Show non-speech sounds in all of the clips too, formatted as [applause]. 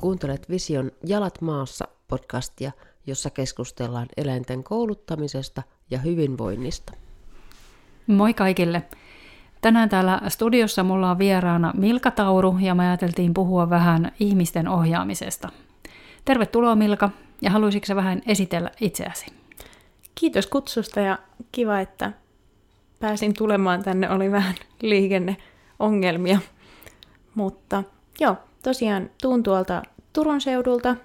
Kuuntelet Vision Jalat maassa podcastia, jossa keskustellaan eläinten kouluttamisesta ja hyvinvoinnista. Moi kaikille! Tänään täällä studiossa mulla on vieraana Milka Tauru ja me ajateltiin puhua vähän ihmisten ohjaamisesta. Tervetuloa Milka ja haluaisitko vähän esitellä itseäsi? Kiitos kutsusta ja kiva, että pääsin tulemaan tänne. Oli vähän liikenneongelmia. Mutta joo, tosiaan tuun tuolta Turun seudulta.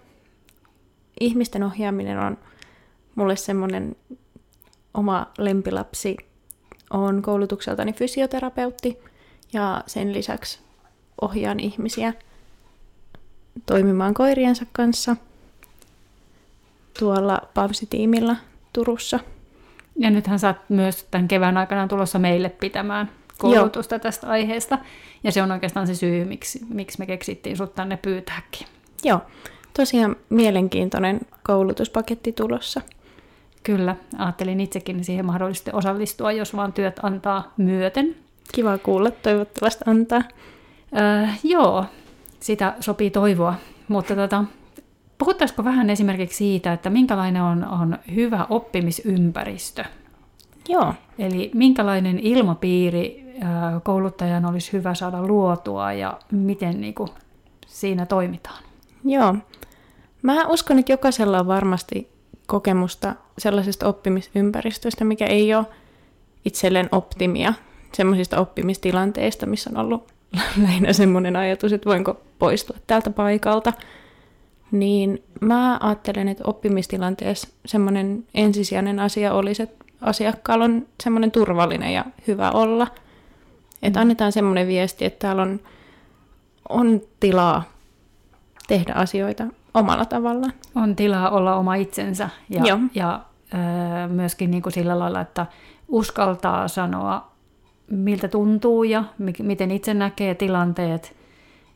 Ihmisten ohjaaminen on mulle semmoinen oma lempilapsi. Olen koulutukseltani fysioterapeutti ja sen lisäksi ohjaan ihmisiä toimimaan koiriensa kanssa tuolla Pavsi-tiimillä Turussa. Ja nythän sä oot myös tämän kevään aikana tulossa meille pitämään koulutusta Joo. tästä aiheesta. Ja se on oikeastaan se syy, miksi, miksi me keksittiin sut tänne pyytääkin. Joo, tosiaan mielenkiintoinen koulutuspaketti tulossa. Kyllä, ajattelin itsekin siihen mahdollisesti osallistua, jos vaan työt antaa myöten. Kiva kuulla, toivottavasti antaa. Öö, joo, sitä sopii toivoa. Mutta tota, puhuttaisiko vähän esimerkiksi siitä, että minkälainen on, on hyvä oppimisympäristö? Joo. Eli minkälainen ilmapiiri kouluttajan olisi hyvä saada luotua ja miten niin kuin, siinä toimitaan? Joo. Mä uskon, että jokaisella on varmasti kokemusta sellaisesta oppimisympäristöstä, mikä ei ole itselleen optimia, semmoisista oppimistilanteista, missä on ollut [laughs] lähinnä semmoinen ajatus, että voinko poistua tältä paikalta. Niin mä ajattelen, että oppimistilanteessa semmoinen ensisijainen asia olisi, että asiakkaalla on semmoinen turvallinen ja hyvä olla. Että mm. annetaan semmoinen viesti, että täällä on, on tilaa tehdä asioita omalla tavallaan. On tilaa olla oma itsensä ja, Joo. ja ö, myöskin niin kuin sillä lailla, että uskaltaa sanoa, miltä tuntuu ja miten itse näkee tilanteet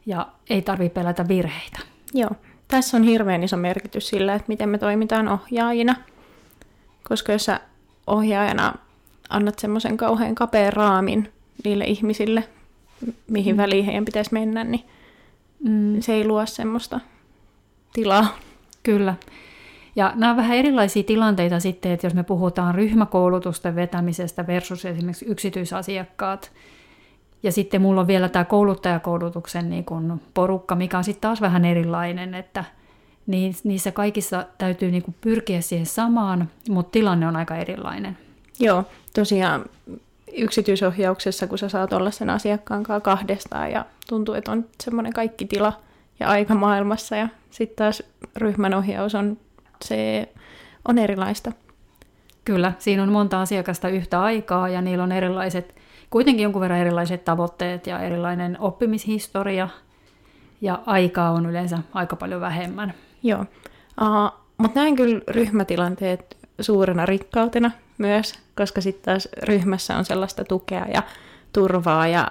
ja ei tarvitse pelätä virheitä. Joo. Tässä on hirveän iso merkitys sillä, että miten me toimitaan ohjaajina. Koska jos sä ohjaajana annat semmoisen kauhean kapean raamin niille ihmisille, mihin mm. väliin heidän pitäisi mennä, niin mm. se ei luo semmoista tilaa. Kyllä. Ja nämä on vähän erilaisia tilanteita sitten, että jos me puhutaan ryhmäkoulutusten vetämisestä versus esimerkiksi yksityisasiakkaat. Ja sitten mulla on vielä tämä kouluttajakoulutuksen niin kun porukka, mikä on sitten taas vähän erilainen, että niissä kaikissa täytyy niin pyrkiä siihen samaan, mutta tilanne on aika erilainen. Joo, tosiaan yksityisohjauksessa, kun sä saat olla sen asiakkaan kanssa kahdestaan ja tuntuu, että on semmoinen kaikki tila ja aika maailmassa ja sitten taas ryhmän ohjaus on, se on erilaista. Kyllä, siinä on monta asiakasta yhtä aikaa ja niillä on erilaiset, kuitenkin jonkun verran erilaiset tavoitteet ja erilainen oppimishistoria ja aikaa on yleensä aika paljon vähemmän. Joo, uh, mutta näen kyllä ryhmätilanteet suurena rikkautena myös, koska sitten taas ryhmässä on sellaista tukea ja turvaa ja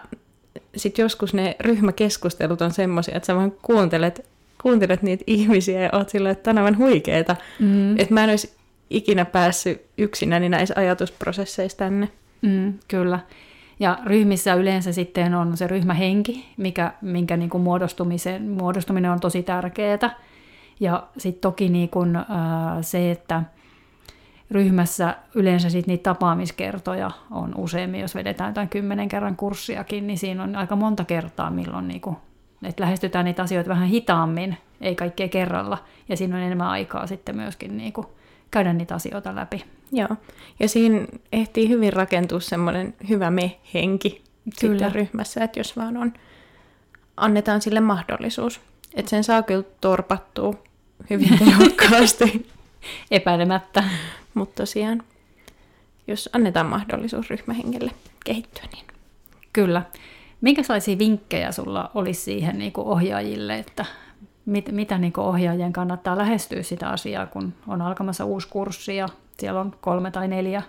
sitten joskus ne ryhmäkeskustelut on semmoisia, että sä vaan kuuntelet, kuuntelet niitä ihmisiä ja oot sillä, että tämä on huikeeta. Mm. Että mä en olisi ikinä päässyt yksinäni näissä ajatusprosesseissa tänne. Mm, kyllä. Ja ryhmissä yleensä sitten on se ryhmähenki, mikä, minkä niin kuin muodostumisen, muodostuminen on tosi tärkeää. Ja sitten toki niin kuin, äh, se, että ryhmässä yleensä sit niitä tapaamiskertoja on useammin, jos vedetään jotain kymmenen kerran kurssiakin, niin siinä on aika monta kertaa, milloin niin kuin, että lähestytään niitä asioita vähän hitaammin, ei kaikkea kerralla, ja siinä on enemmän aikaa sitten myöskin niin kuin, käydä niitä asioita läpi. Joo, ja siinä ehtii hyvin rakentua semmoinen hyvä me-henki kyllä. ryhmässä, että jos vaan on, annetaan sille mahdollisuus. Että sen saa kyllä torpattua hyvin [laughs] tehokkaasti. Epäilemättä. Mutta tosiaan, jos annetaan mahdollisuus ryhmähengelle kehittyä, niin... Kyllä. Minkälaisia vinkkejä sulla olisi siihen niin kuin ohjaajille, että mit, mitä niin kuin ohjaajien kannattaa lähestyä sitä asiaa, kun on alkamassa uusi kurssi ja siellä on kolme tai neljä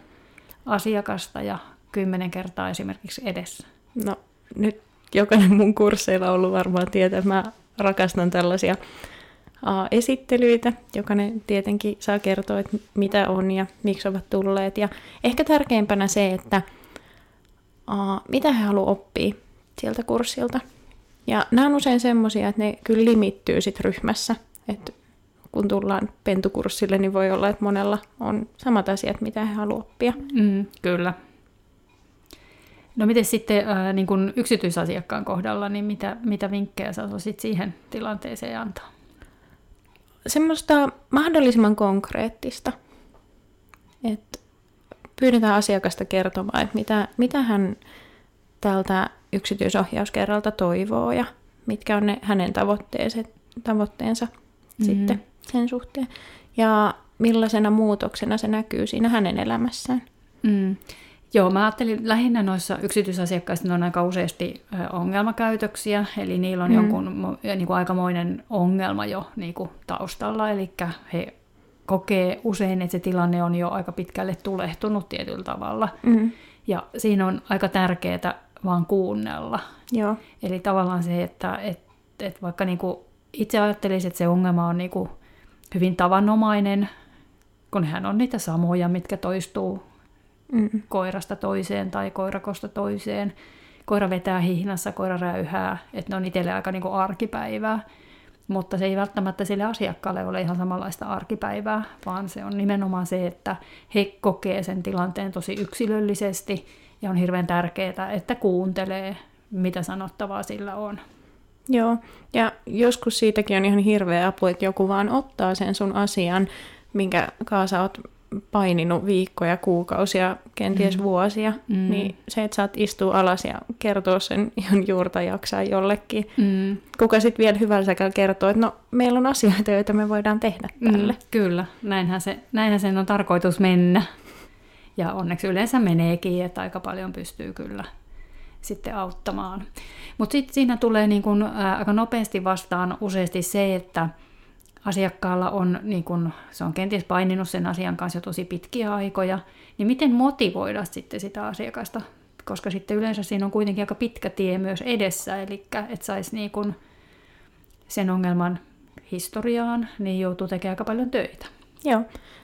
asiakasta ja kymmenen kertaa esimerkiksi edessä? No nyt jokainen mun kursseilla on ollut varmaan tietää, että mä rakastan tällaisia esittelyitä. Jokainen tietenkin saa kertoa, että mitä on ja miksi ovat tulleet. Ja ehkä tärkeimpänä se, että mitä he haluavat oppia sieltä kurssilta. Ja nämä on usein semmoisia, että ne kyllä limittyy sit ryhmässä. Että kun tullaan pentukurssille, niin voi olla, että monella on samat asiat, mitä he haluavat oppia. Mm, kyllä. No miten sitten ää, niin kun yksityisasiakkaan kohdalla, niin mitä, mitä vinkkejä sä osaisit siihen tilanteeseen antaa? Semmoista mahdollisimman konkreettista. Että pyydetään asiakasta kertomaan, että mitä, mitä hän tältä yksityisohjauskerralta toivoo ja mitkä on ne hänen tavoitteensa, tavoitteensa mm-hmm. sitten sen suhteen. Ja millaisena muutoksena se näkyy siinä hänen elämässään. Mm. Joo, mä ajattelin lähinnä noissa yksityisasiakkaissa ne on aika useasti ongelmakäytöksiä, eli niillä on mm. jonkun niin kuin aikamoinen ongelma jo niin kuin taustalla, eli he kokee usein, että se tilanne on jo aika pitkälle tulehtunut tietyllä tavalla. Mm. Ja siinä on aika tärkeää vaan kuunnella. Joo. Eli tavallaan se, että et, et vaikka niinku itse ajattelisin, että se ongelma on niinku hyvin tavanomainen, kun hän on niitä samoja, mitkä toistuu mm. koirasta toiseen tai koirakosta toiseen. Koira vetää hihnassa, koira räyhää, että ne on itselle aika niinku arkipäivää. Mutta se ei välttämättä sille asiakkaalle ole ihan samanlaista arkipäivää, vaan se on nimenomaan se, että he kokee sen tilanteen tosi yksilöllisesti ja on hirveän tärkeää, että kuuntelee, mitä sanottavaa sillä on. Joo, ja joskus siitäkin on ihan hirveä apu, että joku vaan ottaa sen sun asian, minkä kanssa oot paininut viikkoja, kuukausia, kenties mm. vuosia, mm. niin se, että saat istua alas ja kertoa sen [laughs] ihan juurta jaksaa jollekin. Mm. Kuka sitten vielä hyvällä säkällä kertoo, että no meillä on asioita, joita me voidaan tehdä mm, tälle. Mm, kyllä, näinhän, se, näinhän sen on tarkoitus mennä. Ja onneksi yleensä meneekin, että aika paljon pystyy kyllä sitten auttamaan. Mutta sitten siinä tulee niin kun, ää, aika nopeasti vastaan useasti se, että asiakkaalla on, niin kun, se on kenties paininut sen asian kanssa jo tosi pitkiä aikoja, niin miten motivoida sitten sitä asiakasta, koska sitten yleensä siinä on kuitenkin aika pitkä tie myös edessä, eli että saisi niin kun sen ongelman historiaan, niin joutuu tekemään aika paljon töitä. Joo,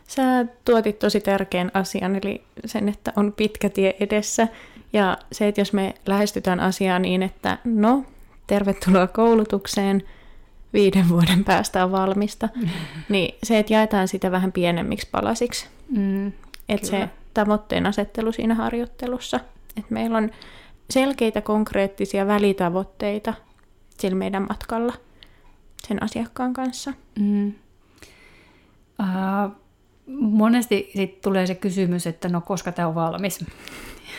sä tuotit tosi tärkeän asian, eli sen, että on pitkä tie edessä. Ja se, että jos me lähestytään asiaa niin, että no, tervetuloa koulutukseen, viiden vuoden päästä on valmista, niin se, että jaetaan sitä vähän pienemmiksi palasiksi. Mm, että se tavoitteen asettelu siinä harjoittelussa, että meillä on selkeitä konkreettisia välitavoitteita sillä meidän matkalla sen asiakkaan kanssa. Mm. Uh, monesti sit tulee se kysymys, että no koska tämä on valmis.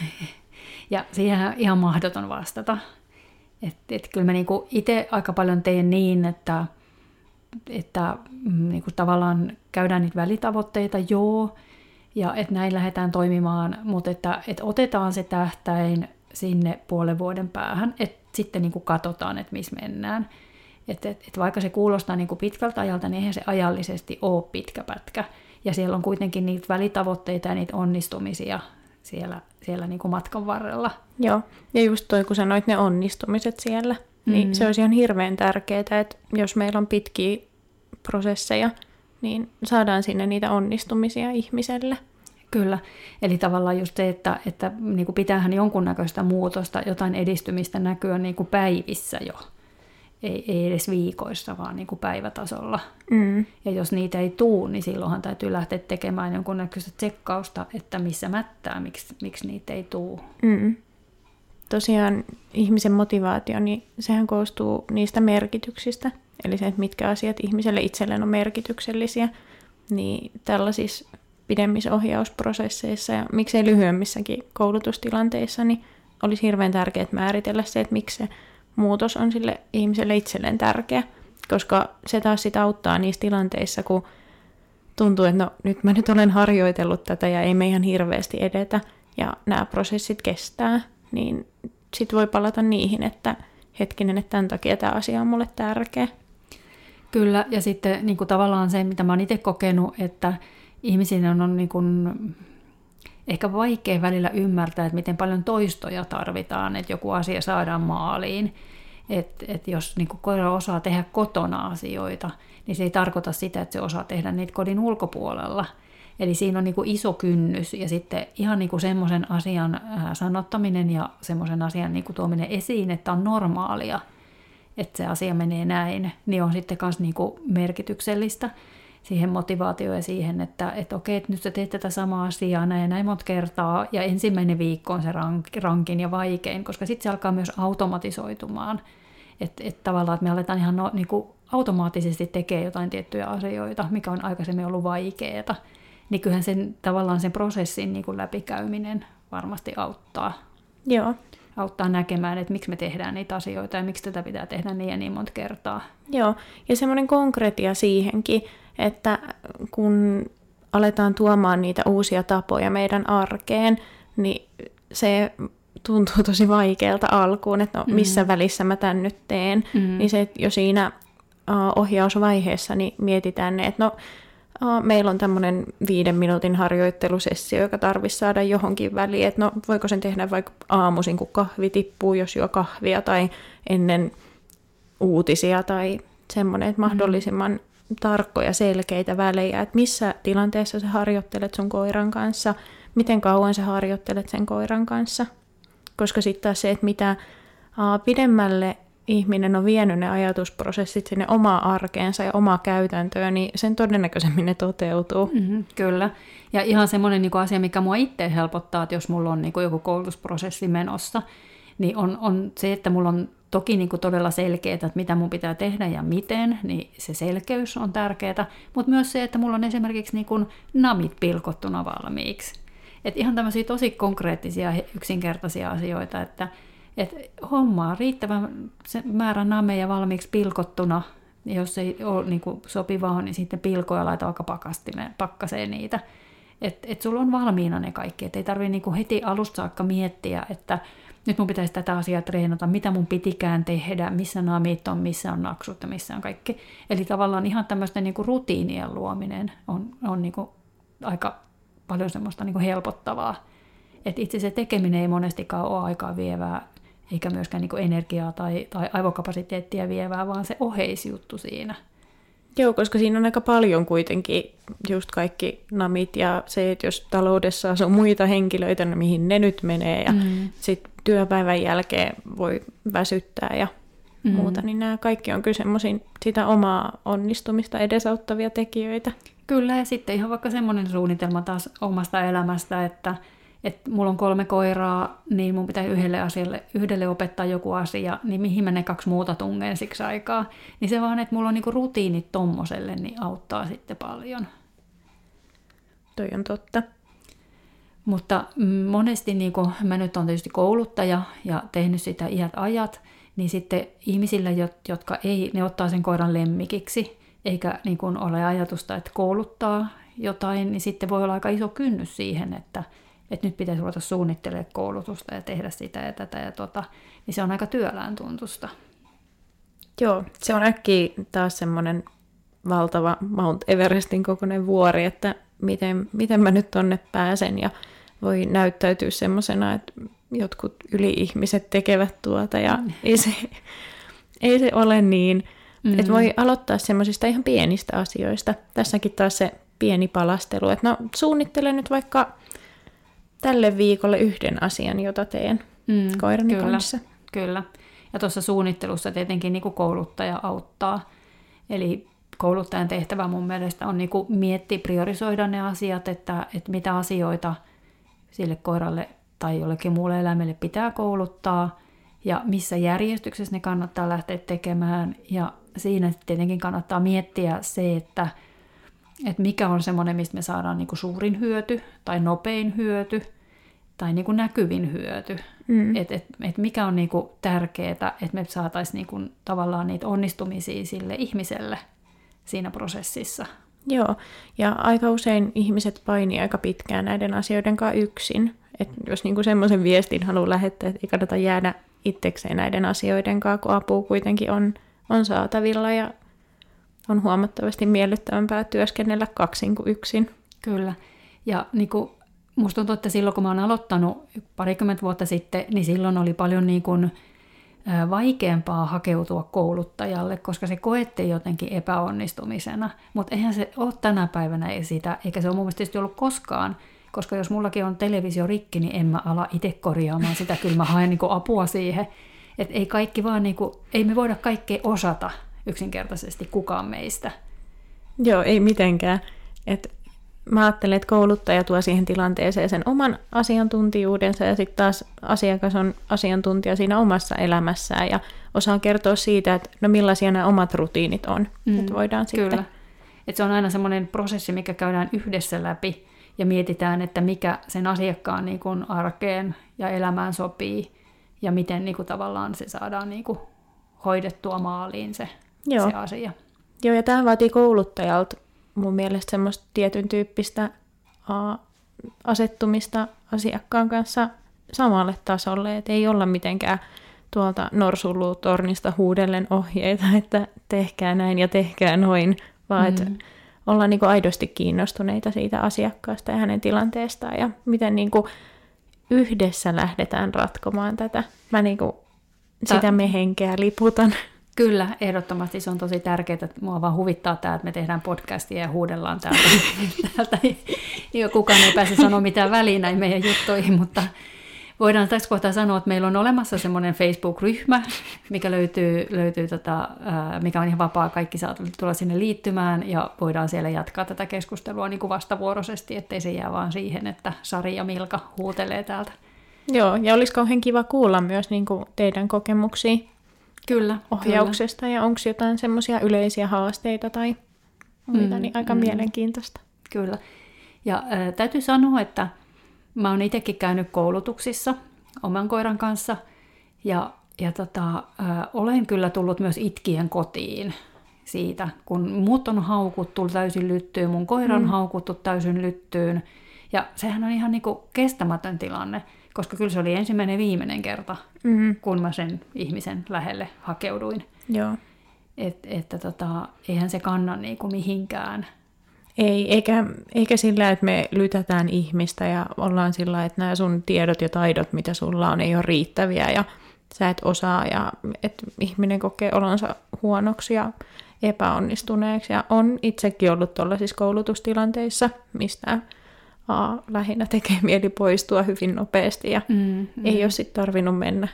[laughs] ja siihen on ihan mahdoton vastata. Et, et kyllä mä niinku itse aika paljon teen niin, että, että mm, niinku tavallaan käydään niitä välitavoitteita, joo, ja että näin lähdetään toimimaan, mutta että, että otetaan se tähtäin sinne puolen vuoden päähän, että sitten niinku katsotaan, että missä mennään. Että et, et vaikka se kuulostaa niinku pitkältä ajalta, niin eihän se ajallisesti ole pitkä pätkä. Ja siellä on kuitenkin niitä välitavoitteita ja niitä onnistumisia siellä, siellä niin kuin matkan varrella. Joo, ja just toi, kun sanoit ne onnistumiset siellä, mm. niin se olisi ihan hirveän tärkeää, että jos meillä on pitkiä prosesseja, niin saadaan sinne niitä onnistumisia ihmiselle. Kyllä, eli tavallaan just se, että, että niin kuin pitäähän jonkunnäköistä muutosta, jotain edistymistä näkyä niin kuin päivissä jo ei, ei edes viikoissa, vaan niin kuin päivätasolla. Mm. Ja jos niitä ei tuu, niin silloinhan täytyy lähteä tekemään jonkunnäköistä tsekkausta, että missä mättää, miksi, miksi niitä ei tuu. Mm. Tosiaan ihmisen motivaatio, niin sehän koostuu niistä merkityksistä. Eli se, että mitkä asiat ihmiselle itselleen on merkityksellisiä. Niin tällaisissa pidemmissä ohjausprosesseissa ja miksei lyhyemmissäkin koulutustilanteissa, niin olisi hirveän tärkeää määritellä se, että miksi se muutos on sille ihmiselle itselleen tärkeä, koska se taas sitä auttaa niissä tilanteissa, kun tuntuu, että no nyt mä nyt olen harjoitellut tätä ja ei me ihan hirveästi edetä ja nämä prosessit kestää, niin sitten voi palata niihin, että hetkinen, että tämän takia tämä asia on mulle tärkeä. Kyllä, ja sitten niin kuin tavallaan se, mitä mä oon itse kokenut, että ihmisille on, on niin kuin ehkä vaikea välillä ymmärtää, että miten paljon toistoja tarvitaan, että joku asia saadaan maaliin. Että et jos niin koira osaa tehdä kotona asioita, niin se ei tarkoita sitä, että se osaa tehdä niitä kodin ulkopuolella. Eli siinä on niin kuin iso kynnys ja sitten ihan niin kuin semmoisen asian sanottaminen ja semmoisen asian niin kuin tuominen esiin, että on normaalia, että se asia menee näin, niin on sitten myös niinku merkityksellistä siihen motivaatioon ja siihen, että, että okei, että nyt sä teet tätä samaa asiaa näin ja näin monta kertaa, ja ensimmäinen viikko on se rank, rankin ja vaikein, koska sitten se alkaa myös automatisoitumaan. Että et tavallaan, että me aletaan ihan no, niin kuin automaattisesti tekemään jotain tiettyjä asioita, mikä on aikaisemmin ollut vaikeaa, niin kyllähän sen, tavallaan sen prosessin niin kuin läpikäyminen varmasti auttaa. Joo. Auttaa näkemään, että miksi me tehdään niitä asioita ja miksi tätä pitää tehdä niin ja niin monta kertaa. Joo, ja semmoinen konkretia siihenkin, että kun aletaan tuomaan niitä uusia tapoja meidän arkeen, niin se tuntuu tosi vaikealta alkuun, että no, missä mm. välissä mä tämän nyt teen. Mm. Niin se, että jo siinä uh, ohjausvaiheessa niin mietitään ne, että no uh, meillä on tämmöinen viiden minuutin harjoittelusessio, joka tarvitsisi saada johonkin väliin, että no voiko sen tehdä vaikka aamuisin, kun kahvi tippuu, jos juo kahvia, tai ennen uutisia, tai semmoinen, että mahdollisimman mm tarkkoja, selkeitä välejä, että missä tilanteessa sä harjoittelet sun koiran kanssa, miten kauan sä harjoittelet sen koiran kanssa. Koska sitten taas se, että mitä pidemmälle ihminen on vienyt ne ajatusprosessit sinne omaa arkeensa ja omaa käytäntöön, niin sen todennäköisemmin ne toteutuu. Mm-hmm, kyllä. Ja ihan semmoinen niin asia, mikä mua itse helpottaa, että jos mulla on niin joku koulutusprosessi menossa, niin on, on se, että mulla on toki niin kuin todella selkeää, että mitä mun pitää tehdä ja miten, niin se selkeys on tärkeää, mutta myös se, että mulla on esimerkiksi niin kuin namit pilkottuna valmiiksi. Et ihan tämmöisiä tosi konkreettisia, yksinkertaisia asioita, että et hommaa riittävän määrä nameja valmiiksi pilkottuna, jos ei ole niin kuin sopivaa, niin sitten pilkoja laita vaikka pakkaseen niitä. Että et sulla on valmiina ne kaikki, että ei tarvitse niin heti alusta saakka miettiä, että nyt mun pitäisi tätä asiaa treenata, mitä mun pitikään tehdä, missä namit on, missä on naksut ja missä on kaikki. Eli tavallaan ihan tämmöisten niin kuin rutiinien luominen on, on niin kuin aika paljon semmoista niin kuin helpottavaa. Et itse se tekeminen ei monestikaan ole aikaa vievää, eikä myöskään niin kuin energiaa tai, tai aivokapasiteettia vievää, vaan se oheisjuttu siinä. Joo, koska siinä on aika paljon kuitenkin just kaikki namit ja se, että jos taloudessa on muita henkilöitä, niin mihin ne nyt menee ja mm. sitten työpäivän jälkeen voi väsyttää ja mm. muuta, niin nämä kaikki on kyllä semmoisia sitä omaa onnistumista edesauttavia tekijöitä. Kyllä, ja sitten ihan vaikka semmoinen suunnitelma taas omasta elämästä, että, että mulla on kolme koiraa, niin mun pitää yhdelle asialle, yhdelle opettaa joku asia, niin mihin mä ne kaksi muuta tungen siksi aikaa. Niin se vaan, että mulla on niinku rutiinit tommoselle, niin auttaa sitten paljon. Toi on totta. Mutta monesti, niin kuin mä nyt olen tietysti kouluttaja ja tehnyt sitä iät ajat, niin sitten ihmisillä, jotka ei, ne ottaa sen koiran lemmikiksi, eikä niin kuin ole ajatusta, että kouluttaa jotain, niin sitten voi olla aika iso kynnys siihen, että, että nyt pitäisi ruveta suunnittelemaan koulutusta ja tehdä sitä ja tätä ja tota, niin se on aika työlään tuntusta. Joo, se on äkkiä taas semmoinen valtava Mount Everestin kokoinen vuori, että miten, miten mä nyt tonne pääsen ja voi näyttäytyä semmoisena, että jotkut yli-ihmiset tekevät tuota ja mm. ei, se, ei se ole niin. Mm. Että voi aloittaa semmoisista ihan pienistä asioista. Tässäkin taas se pieni palastelu, että no suunnittelen nyt vaikka tälle viikolle yhden asian, jota teen mm, koirani kyllä, kanssa. Kyllä. Ja tuossa suunnittelussa tietenkin niin kuin kouluttaja auttaa. Eli kouluttajan tehtävä mun mielestä on niin kuin miettiä, priorisoida ne asiat, että, että mitä asioita – sille koiralle tai jollekin muulle eläimelle pitää kouluttaa ja missä järjestyksessä ne kannattaa lähteä tekemään. Ja siinä tietenkin kannattaa miettiä se, että, että mikä on semmoinen, mistä me saadaan niin kuin suurin hyöty tai nopein hyöty tai niin kuin näkyvin hyöty. Mm. Että et, et mikä on niin kuin tärkeää, että me saataisiin niin kuin tavallaan niitä onnistumisia sille ihmiselle siinä prosessissa. Joo, ja aika usein ihmiset painii aika pitkään näiden asioiden kanssa yksin. Et jos niinku semmoisen viestin haluaa lähettää, että ei kannata jäädä itsekseen näiden asioiden kanssa, kun apua kuitenkin on, on saatavilla ja on huomattavasti miellyttävämpää työskennellä kaksin kuin yksin. Kyllä. Ja niin kuin, musta tuntuu, että silloin kun mä oon aloittanut parikymmentä vuotta sitten, niin silloin oli paljon niin kuin, vaikeampaa hakeutua kouluttajalle, koska se koettiin jotenkin epäonnistumisena. Mutta eihän se ole tänä päivänä sitä, eikä se ole mun mielestä ollut koskaan, koska jos mullakin on televisio rikki, niin en mä ala itse korjaamaan sitä, kyllä mä haen niin apua siihen. Et ei kaikki vaan, niin kuin, ei me voida kaikkea osata yksinkertaisesti kukaan meistä. Joo, ei mitenkään. Et mä ajattelen, että kouluttaja tuo siihen tilanteeseen sen oman asiantuntijuudensa ja sitten taas asiakas on asiantuntija siinä omassa elämässään ja osaa kertoa siitä, että no millaisia nämä omat rutiinit on. Mm, että voidaan kyllä. sitten... Et se on aina semmoinen prosessi, mikä käydään yhdessä läpi ja mietitään, että mikä sen asiakkaan niin kuin arkeen ja elämään sopii ja miten niin kuin tavallaan se saadaan niin kuin hoidettua maaliin se, Joo. se asia. Joo, ja tämä vaatii kouluttajalta mun mielestä semmoista tietyn tyyppistä a, asettumista asiakkaan kanssa samalle tasolle, että ei olla mitenkään tuolta norsulutornista huudellen ohjeita, että tehkää näin ja tehkää noin, vaan mm. ollaan niin aidosti kiinnostuneita siitä asiakkaasta ja hänen tilanteestaan ja miten niin yhdessä lähdetään ratkomaan tätä. Mä niin sitä me henkeä liputan. Kyllä, ehdottomasti se on tosi tärkeää. Että mua vaan huvittaa tämä, että me tehdään podcastia ja huudellaan [laughs] täältä. täältä. Ja kukaan ei pääse sanoa mitään väliin näin meidän juttuihin, mutta voidaan tässä kohtaa sanoa, että meillä on olemassa semmoinen Facebook-ryhmä, mikä löytyy, löytyy tota, mikä on ihan vapaa, kaikki saa tulla sinne liittymään ja voidaan siellä jatkaa tätä keskustelua niin kuin vastavuoroisesti, ettei se jää vaan siihen, että Sari ja Milka huutelee täältä. Joo, ja olisi kauhean kiva kuulla myös niin kuin teidän kokemuksia kyllä, ohjauksesta kyllä. ja onko jotain semmoisia yleisiä haasteita tai muita, mm, niin aika mm. mielenkiintoista. Kyllä. Ja äh, täytyy sanoa, että mä oon itsekin käynyt koulutuksissa oman koiran kanssa ja, ja tota, äh, olen kyllä tullut myös itkien kotiin siitä, kun muut on haukuttu täysin lyttyyn, mun koiran mm. haukuttu täysin lyttyyn. Ja sehän on ihan niinku kestämätön tilanne koska kyllä se oli ensimmäinen viimeinen kerta, mm-hmm. kun mä sen ihmisen lähelle hakeuduin. Joo. Et, että tota, eihän se kanna niinku mihinkään. Ei, eikä, eikä sillä, että me lytätään ihmistä ja ollaan sillä, että nämä sun tiedot ja taidot, mitä sulla on, ei ole riittäviä ja sä et osaa ja että ihminen kokee olonsa huonoksi ja epäonnistuneeksi. Ja on itsekin ollut tuollaisissa koulutustilanteissa, mistä A, lähinnä tekee [laughs] mieli poistua hyvin nopeasti ja mm, mm. ei ole sitten tarvinnut mennä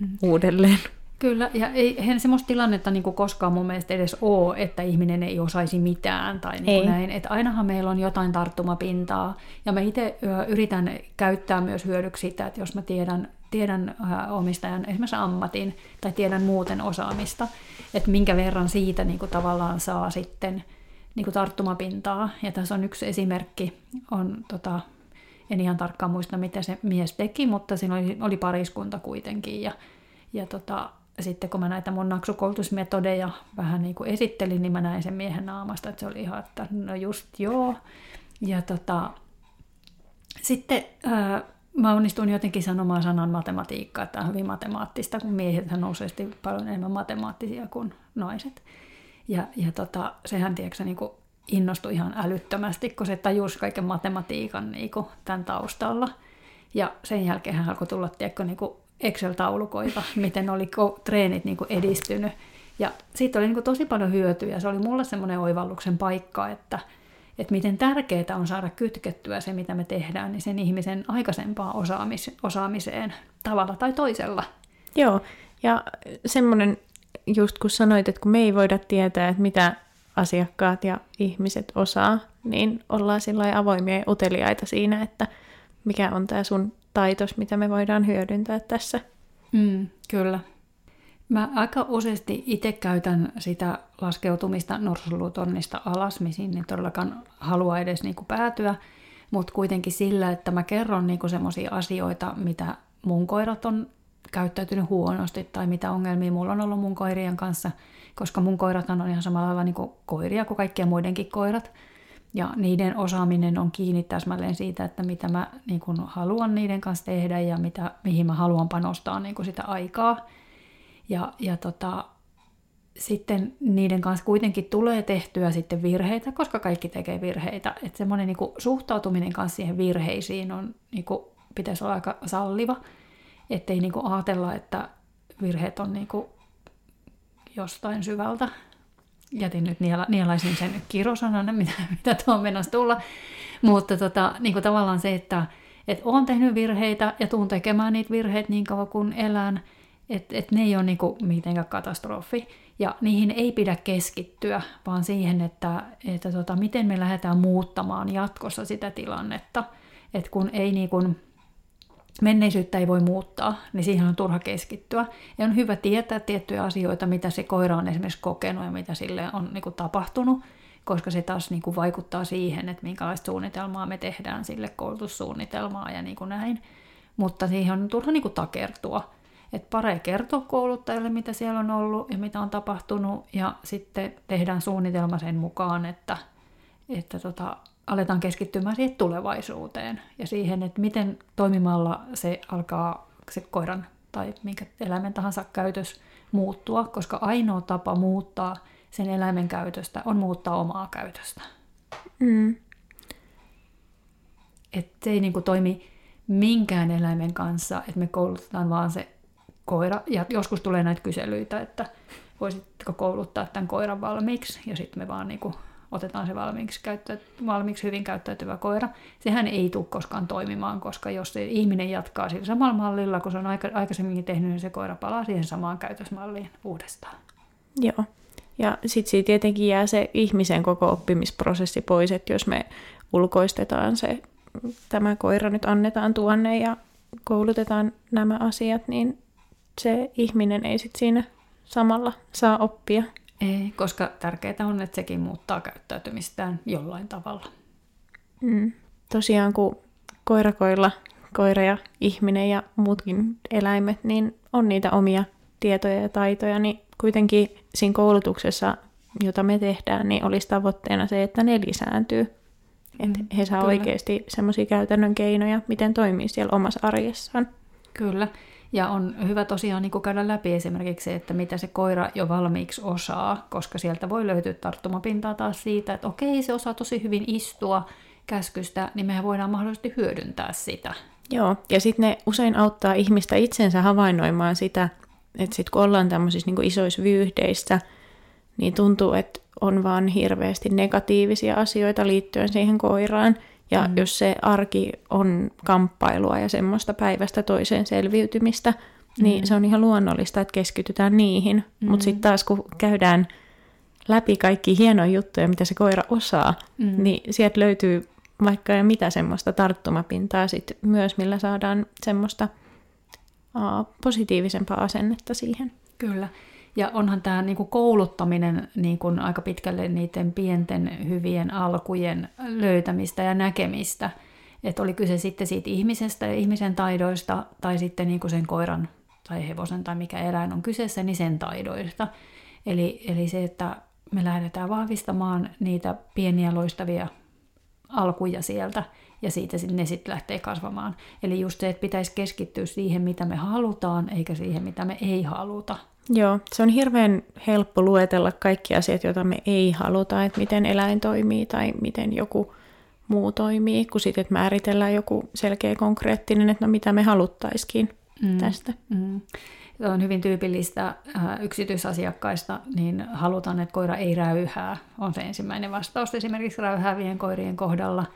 mm. uudelleen. Kyllä, ja ei, eihän semmoista tilannetta niin kuin koskaan mun mielestä edes ole, että ihminen ei osaisi mitään tai niin kuin näin. Että ainahan meillä on jotain tarttumapintaa, ja mä itse yritän käyttää myös hyödyksi sitä, että jos mä tiedän, tiedän omistajan esimerkiksi ammatin tai tiedän muuten osaamista, että minkä verran siitä niin kuin tavallaan saa sitten niin kuin tarttumapintaa. Ja tässä on yksi esimerkki, on, tota, en ihan tarkkaan muista, mitä se mies teki, mutta siinä oli, oli pariskunta kuitenkin. Ja, ja tota, sitten kun mä näitä mun naksukoulutusmetodeja vähän niin kuin esittelin, niin mä näin sen miehen naamasta, että se oli ihan, että no just joo. Ja tota, sitten ää, mä onnistuin jotenkin sanomaan sanan matematiikka, että on hyvin matemaattista, kun miehet on useasti paljon enemmän matemaattisia kuin naiset. Ja, ja tota, sehän tiedätkö, niin kuin innostui ihan älyttömästi, kun se tajusi kaiken matematiikan niin kuin tämän taustalla. Ja sen jälkeen hän alkoi tulla tiedätkö, niin kuin Excel-taulukoita, [laughs] miten oli treenit niin kuin edistynyt. Ja siitä oli niin kuin tosi paljon hyötyä. Se oli mulle semmoinen oivalluksen paikka, että, että miten tärkeää on saada kytkettyä se, mitä me tehdään, niin sen ihmisen aikaisempaan osaamis- osaamiseen tavalla tai toisella. Joo, ja semmoinen just kun sanoit, että kun me ei voida tietää, että mitä asiakkaat ja ihmiset osaa, niin ollaan sillä avoimia ja uteliaita siinä, että mikä on tämä sun taitos, mitä me voidaan hyödyntää tässä. Mm, kyllä. Mä aika useasti itse käytän sitä laskeutumista norsulutonnista alas, mihin en todellakaan halua edes niinku päätyä, mutta kuitenkin sillä, että mä kerron niinku semmoisia asioita, mitä mun koirat on käyttäytynyt huonosti tai mitä ongelmia mulla on ollut mun koirien kanssa, koska mun koirat on ihan samalla lailla niin kuin koiria kuin kaikkien muidenkin koirat. Ja niiden osaaminen on kiinni täsmälleen siitä, että mitä mä niin kuin haluan niiden kanssa tehdä ja mitä, mihin mä haluan panostaa niin kuin sitä aikaa. Ja, ja tota, sitten niiden kanssa kuitenkin tulee tehtyä sitten virheitä, koska kaikki tekee virheitä. Että semmoinen niin suhtautuminen kanssa siihen virheisiin on, niin kuin, pitäisi olla aika salliva ettei niinku ajatella, että virheet on niinku jostain syvältä. Jätin nyt niela, nielaisin sen kirosanan, [laughs] mitä, mitä tuo on menossa tulla. Mutta tota, niinku tavallaan se, että et olen tehnyt virheitä ja tuun tekemään niitä virheitä niin kauan kuin elän. Että et ne ei ole niinku mitenkään katastrofi. Ja niihin ei pidä keskittyä, vaan siihen, että, että tota, miten me lähdetään muuttamaan jatkossa sitä tilannetta. Että kun ei niinku, menneisyyttä ei voi muuttaa, niin siihen on turha keskittyä. Ja on hyvä tietää tiettyjä asioita, mitä se koira on esimerkiksi kokenut ja mitä sille on niin kuin, tapahtunut, koska se taas niin kuin, vaikuttaa siihen, että minkälaista suunnitelmaa me tehdään sille koulutussuunnitelmaa ja niin kuin näin. Mutta siihen on turha niin kuin, takertua. Että pare kertoa kouluttajalle, mitä siellä on ollut ja mitä on tapahtunut, ja sitten tehdään suunnitelma sen mukaan, että, että tota, aletaan keskittymään siihen tulevaisuuteen ja siihen, että miten toimimalla se alkaa se koiran tai minkä eläimen tahansa käytös muuttua, koska ainoa tapa muuttaa sen eläimen käytöstä on muuttaa omaa käytöstä. Mm. Että se ei niin kuin toimi minkään eläimen kanssa, että me koulutetaan vaan se koira, ja joskus tulee näitä kyselyitä, että voisitko kouluttaa tämän koiran valmiiksi, ja sitten me vaan niin kuin otetaan se valmiiksi, käyttä, valmiiksi hyvin käyttäytyvä koira, sehän ei tule koskaan toimimaan, koska jos se ihminen jatkaa sillä samalla mallilla, kun se on aika, aikaisemminkin tehnyt, niin se koira palaa siihen samaan käytösmalliin uudestaan. Joo. Ja sitten siitä tietenkin jää se ihmisen koko oppimisprosessi pois, että jos me ulkoistetaan se, tämä koira nyt annetaan tuonne ja koulutetaan nämä asiat, niin se ihminen ei sitten siinä samalla saa oppia. Ei, koska tärkeää on, että sekin muuttaa käyttäytymistään jollain tavalla. Mm. Tosiaan kun koirakoilla, koira ja ihminen ja muutkin eläimet, niin on niitä omia tietoja ja taitoja, niin kuitenkin siinä koulutuksessa, jota me tehdään, niin olisi tavoitteena se, että ne lisääntyy. Että mm, he saa kyllä. oikeasti semmoisia käytännön keinoja, miten toimii siellä omassa arjessaan. Kyllä. Ja on hyvä tosiaan niin käydä läpi esimerkiksi se, että mitä se koira jo valmiiksi osaa, koska sieltä voi löytyä tarttumapintaa taas siitä, että okei, se osaa tosi hyvin istua käskystä, niin mehän voidaan mahdollisesti hyödyntää sitä. Joo, ja sitten ne usein auttaa ihmistä itsensä havainnoimaan sitä, että sitten kun ollaan tämmöisissä niin isoissa vyyhdeissä, niin tuntuu, että on vaan hirveästi negatiivisia asioita liittyen siihen koiraan – ja mm. jos se arki on kamppailua ja semmoista päivästä toiseen selviytymistä, niin mm. se on ihan luonnollista, että keskitytään niihin. Mm. Mutta sitten taas kun käydään läpi kaikki hienoja juttuja, mitä se koira osaa, mm. niin sieltä löytyy vaikka ja mitä semmoista tarttumapintaa sit myös, millä saadaan semmoista uh, positiivisempaa asennetta siihen. Kyllä. Ja onhan tämä niinku kouluttaminen niinku aika pitkälle niiden pienten hyvien alkujen löytämistä ja näkemistä. Että oli kyse sitten siitä ihmisestä ja ihmisen taidoista tai sitten niinku sen koiran tai hevosen tai mikä eläin on kyseessä, niin sen taidoista. Eli, eli se, että me lähdetään vahvistamaan niitä pieniä loistavia alkuja sieltä ja siitä ne sitten lähtee kasvamaan. Eli just se, että pitäisi keskittyä siihen, mitä me halutaan, eikä siihen, mitä me ei haluta. Joo, se on hirveän helppo luetella kaikki asiat, joita me ei haluta, että miten eläin toimii tai miten joku muu toimii, kun sitten määritellään joku selkeä konkreettinen, että no mitä me haluttaisikin mm. tästä. Mm. Se on hyvin tyypillistä äh, yksityisasiakkaista, niin halutaan, että koira ei räyhää, on se ensimmäinen vastaus esimerkiksi räyhäävien koirien kohdalla –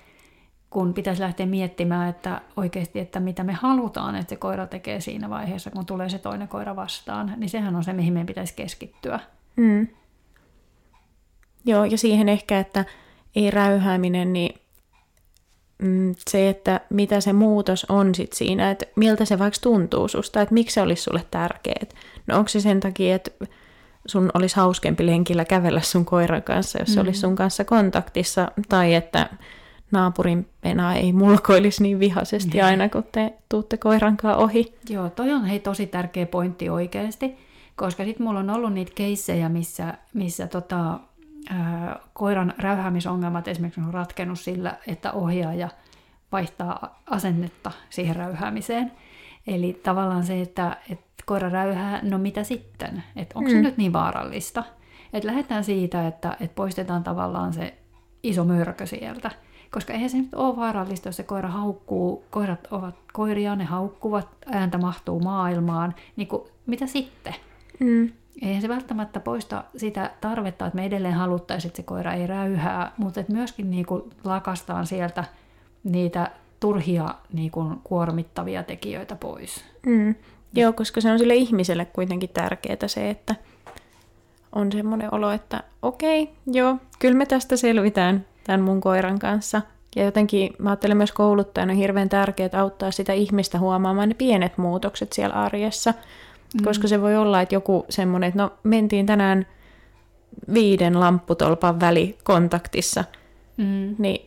kun pitäisi lähteä miettimään, että oikeasti, että mitä me halutaan, että se koira tekee siinä vaiheessa, kun tulee se toinen koira vastaan, niin sehän on se, mihin meidän pitäisi keskittyä. Mm. Joo, ja siihen ehkä, että ei räyhääminen, niin mm, se, että mitä se muutos on sit siinä, että miltä se vaikka tuntuu susta, että miksi se olisi sulle tärkeää. No onko se sen takia, että sun olisi hauskempi lenkillä kävellä sun koiran kanssa, jos se mm-hmm. olisi sun kanssa kontaktissa, tai että naapurin pena ei mulkoilisi niin vihaisesti aina, kun te tuutte koirankaan ohi. Joo, toi on hei tosi tärkeä pointti oikeasti, koska sitten mulla on ollut niitä keissejä, missä, missä tota, ää, koiran räyhäämisongelmat esimerkiksi on ratkennut sillä, että ohjaaja vaihtaa asennetta siihen räyhäämiseen. Eli tavallaan se, että, että koira räyhää, no mitä sitten? Että onko mm. se nyt niin vaarallista? Että lähdetään siitä, että, että poistetaan tavallaan se iso mörkö sieltä – koska eihän se nyt ole vaarallista, jos se koira haukkuu, koirat ovat koiria, ne haukkuvat, ääntä mahtuu maailmaan, niin kuin, mitä sitten? Mm. Eihän se välttämättä poista sitä tarvetta, että me edelleen haluttaisiin, että se koira ei räyhää, mutta että myöskin niin kuin lakastaan sieltä niitä turhia niin kuin kuormittavia tekijöitä pois. Mm. Joo, koska se on sille ihmiselle kuitenkin tärkeää se, että on semmoinen olo, että okei, joo, kyllä me tästä selvitään tämän mun koiran kanssa. Ja jotenkin mä ajattelen myös kouluttajana hirveän tärkeää auttaa sitä ihmistä huomaamaan ne pienet muutokset siellä arjessa. Mm. Koska se voi olla, että joku semmoinen, että no mentiin tänään viiden lampputolpan välikontaktissa, mm. niin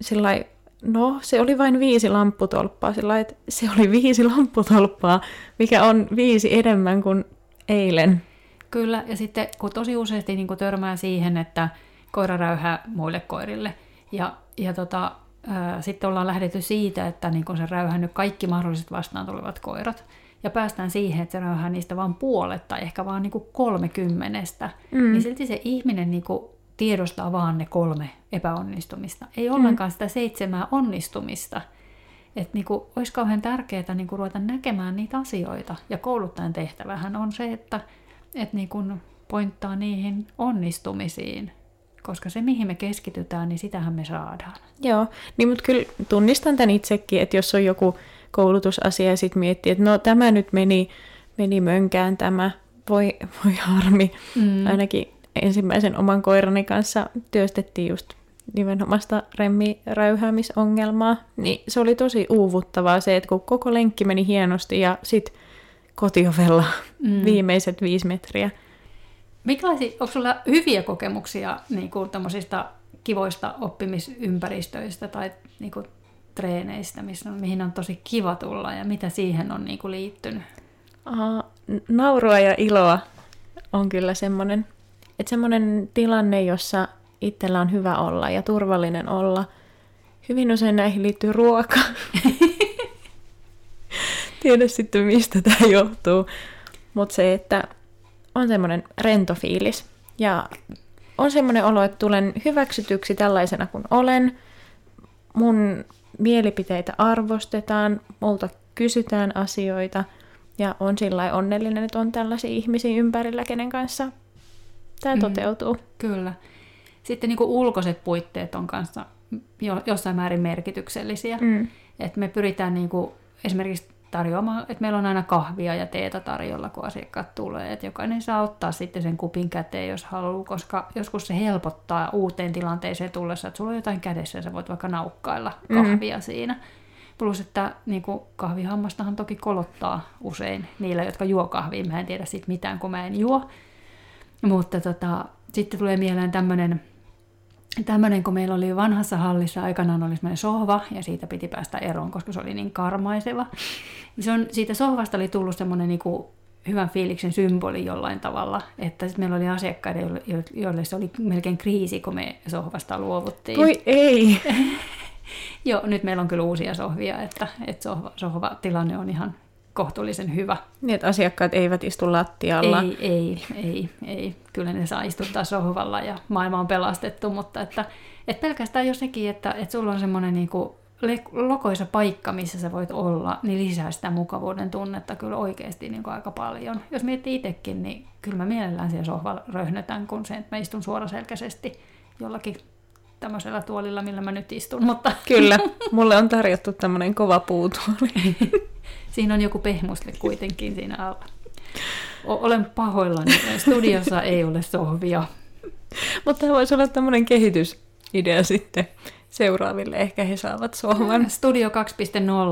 sillä no se oli vain viisi lampputolppaa, sillä että se oli viisi lampputolppaa, mikä on viisi enemmän kuin eilen. Kyllä, ja sitten kun tosi useasti niin törmää siihen, että koira räyhää muille koirille, ja, ja tota, ää, sitten ollaan lähdetty siitä, että niin se räyhännyt kaikki mahdolliset vastaan tulevat koirat, ja päästään siihen, että se räyhää niistä vain puolet tai ehkä vaan niin kolmekymmenestä, mm. niin silti se ihminen niin tiedostaa vaan ne kolme epäonnistumista. Ei mm. ollenkaan sitä seitsemää onnistumista. Että niinku, olisi kauhean tärkeää niinku ruveta näkemään niitä asioita. Ja kouluttajan tehtävähän on se, että et niinku pointtaa niihin onnistumisiin. Koska se, mihin me keskitytään, niin sitähän me saadaan. Joo, niin mutta kyllä tunnistan tämän itsekin, että jos on joku koulutusasia ja sitten miettii, että no tämä nyt meni, meni mönkään tämä, voi, voi harmi. Mm. Ainakin ensimmäisen oman koirani kanssa työstettiin just nimenomaista remmiräyhäämisongelmaa, niin se oli tosi uuvuttavaa se, että kun koko lenkki meni hienosti ja sitten kotiovella mm. viimeiset viisi metriä. Millaisia, onko sulla hyviä kokemuksia niin kuin kivoista oppimisympäristöistä tai niin kuin treeneistä, missä on, mihin on tosi kiva tulla ja mitä siihen on niin kuin liittynyt? Aha, naurua ja iloa on kyllä semmoinen että semmoinen tilanne, jossa itsellä on hyvä olla ja turvallinen olla, hyvin usein näihin liittyy ruoka. [laughs] Tiedä sitten, mistä tämä johtuu. Mutta se, että on semmoinen rento fiilis. Ja on semmoinen olo, että tulen hyväksytyksi tällaisena kuin olen. Mun mielipiteitä arvostetaan, multa kysytään asioita ja on sillä onnellinen, että on tällaisia ihmisiä ympärillä, kenen kanssa tämä mm, toteutuu. Kyllä. Sitten niin ulkoiset puitteet on kanssa jo, jossain määrin merkityksellisiä. Mm. Et me pyritään niin kuin esimerkiksi tarjoamaan, että meillä on aina kahvia ja teetä tarjolla, kun asiakkaat tulee. Että jokainen saa ottaa sitten sen kupin käteen, jos haluaa, koska joskus se helpottaa uuteen tilanteeseen tullessa, että sulla on jotain kädessä ja sä voit vaikka naukkailla mm. kahvia mm. siinä. Plus, että niin kuin kahvihammastahan toki kolottaa usein niillä, jotka juo kahvia. Mä en tiedä siitä mitään, kun mä en juo. Mutta tota, sitten tulee mieleen tämmöinen, tämmöinen, kun meillä oli vanhassa hallissa aikanaan oli semmoinen sohva ja siitä piti päästä eroon, koska se oli niin karmaiseva. Se on, siitä sohvasta oli tullut semmoinen niin kuin hyvän fiiliksen symboli jollain tavalla, että sitten meillä oli asiakkaita, joille se oli melkein kriisi, kun me sohvasta luovuttiin. Voi ei! [laughs] Joo, nyt meillä on kyllä uusia sohvia, että, että sohva, sohva-tilanne on ihan kohtuullisen hyvä. Niin, että asiakkaat eivät istu lattialla. Ei, ei, ei, ei. Kyllä ne saa istuttaa sohvalla ja maailma on pelastettu, mutta että, että pelkästään jo sekin, että, että sulla on semmoinen niin kuin lokoisa paikka, missä sä voit olla, niin lisää sitä mukavuuden tunnetta kyllä oikeasti niin kuin aika paljon. Jos miettii itsekin, niin kyllä mä mielellään siellä sohvalla röhnötän, kun se, että mä istun suoraselkäisesti jollakin tämmöisellä tuolilla, millä mä nyt istun. Mutta... Kyllä, [laughs] mulle on tarjottu tämmöinen kova puutuoli. [laughs] siinä on joku pehmusle kuitenkin siinä alla. Olen pahoillani, studiossa ei ole sohvia. Mutta tämä voisi olla tämmöinen kehitysidea sitten seuraaville. Ehkä he saavat sohvan. Studio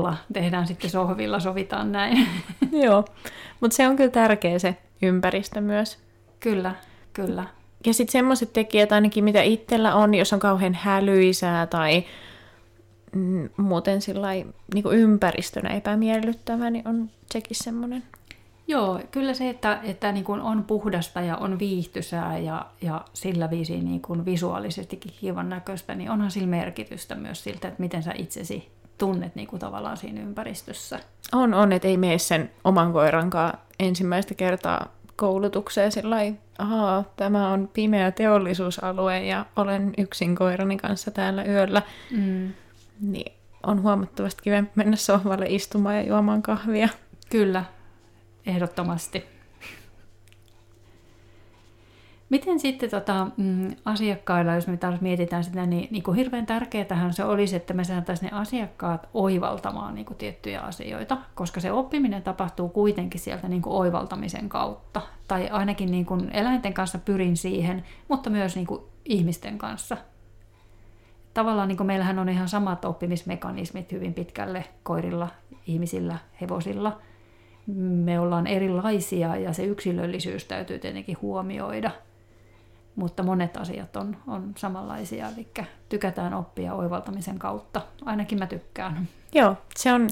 2.0 tehdään sitten sohvilla, sovitaan näin. [laughs] Joo, mutta se on kyllä tärkeä se ympäristö myös. Kyllä, kyllä. Ja sitten semmoiset tekijät ainakin, mitä itsellä on, jos on kauhean hälyisää tai muuten sillai, niin kuin ympäristönä epämiellyttävä, niin on sekin semmoinen. Joo, kyllä se, että, että niin kuin on puhdasta ja on viihtysää ja, ja sillä viisi niin kuin visuaalisestikin kivan näköistä, niin onhan sillä merkitystä myös siltä, että miten sä itsesi tunnet niin kuin tavallaan siinä ympäristössä. On, on, että ei mene sen oman koirankaan ensimmäistä kertaa koulutukseen sillä ahaa, tämä on pimeä teollisuusalue ja olen yksin koirani kanssa täällä yöllä. Mm. Niin on huomattavasti kivempi mennä sohvalle istumaan ja juomaan kahvia. Kyllä, ehdottomasti. Miten sitten tota, mm, asiakkailla, jos me taas mietitään sitä, niin, niin kuin hirveän tärkeätähän se olisi, että me saataisiin ne asiakkaat oivaltamaan niin kuin tiettyjä asioita, koska se oppiminen tapahtuu kuitenkin sieltä niin kuin oivaltamisen kautta. Tai ainakin niin kuin eläinten kanssa pyrin siihen, mutta myös niin kuin ihmisten kanssa. Tavallaan niin meillähän on ihan samat oppimismekanismit hyvin pitkälle koirilla, ihmisillä, hevosilla. Me ollaan erilaisia ja se yksilöllisyys täytyy tietenkin huomioida – mutta monet asiat on, on samanlaisia, eli tykätään oppia oivaltamisen kautta. Ainakin mä tykkään. Joo, se on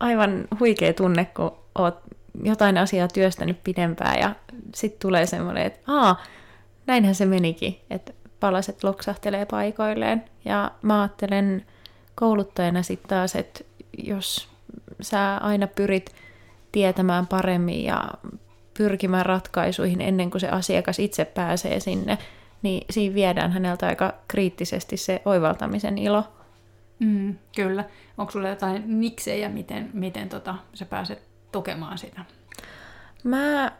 aivan huikea tunne, kun oot jotain asiaa työstänyt pidempään ja sitten tulee semmoinen, että aa, näinhän se menikin, että palaset loksahtelee paikoilleen. Ja mä ajattelen kouluttajana sitten taas, että jos sä aina pyrit tietämään paremmin ja pyrkimään ratkaisuihin ennen kuin se asiakas itse pääsee sinne, niin siinä viedään häneltä aika kriittisesti se oivaltamisen ilo. Mm, kyllä. Onko sulla jotain miksejä, miten, miten tota, sä pääset tukemaan sitä? Mä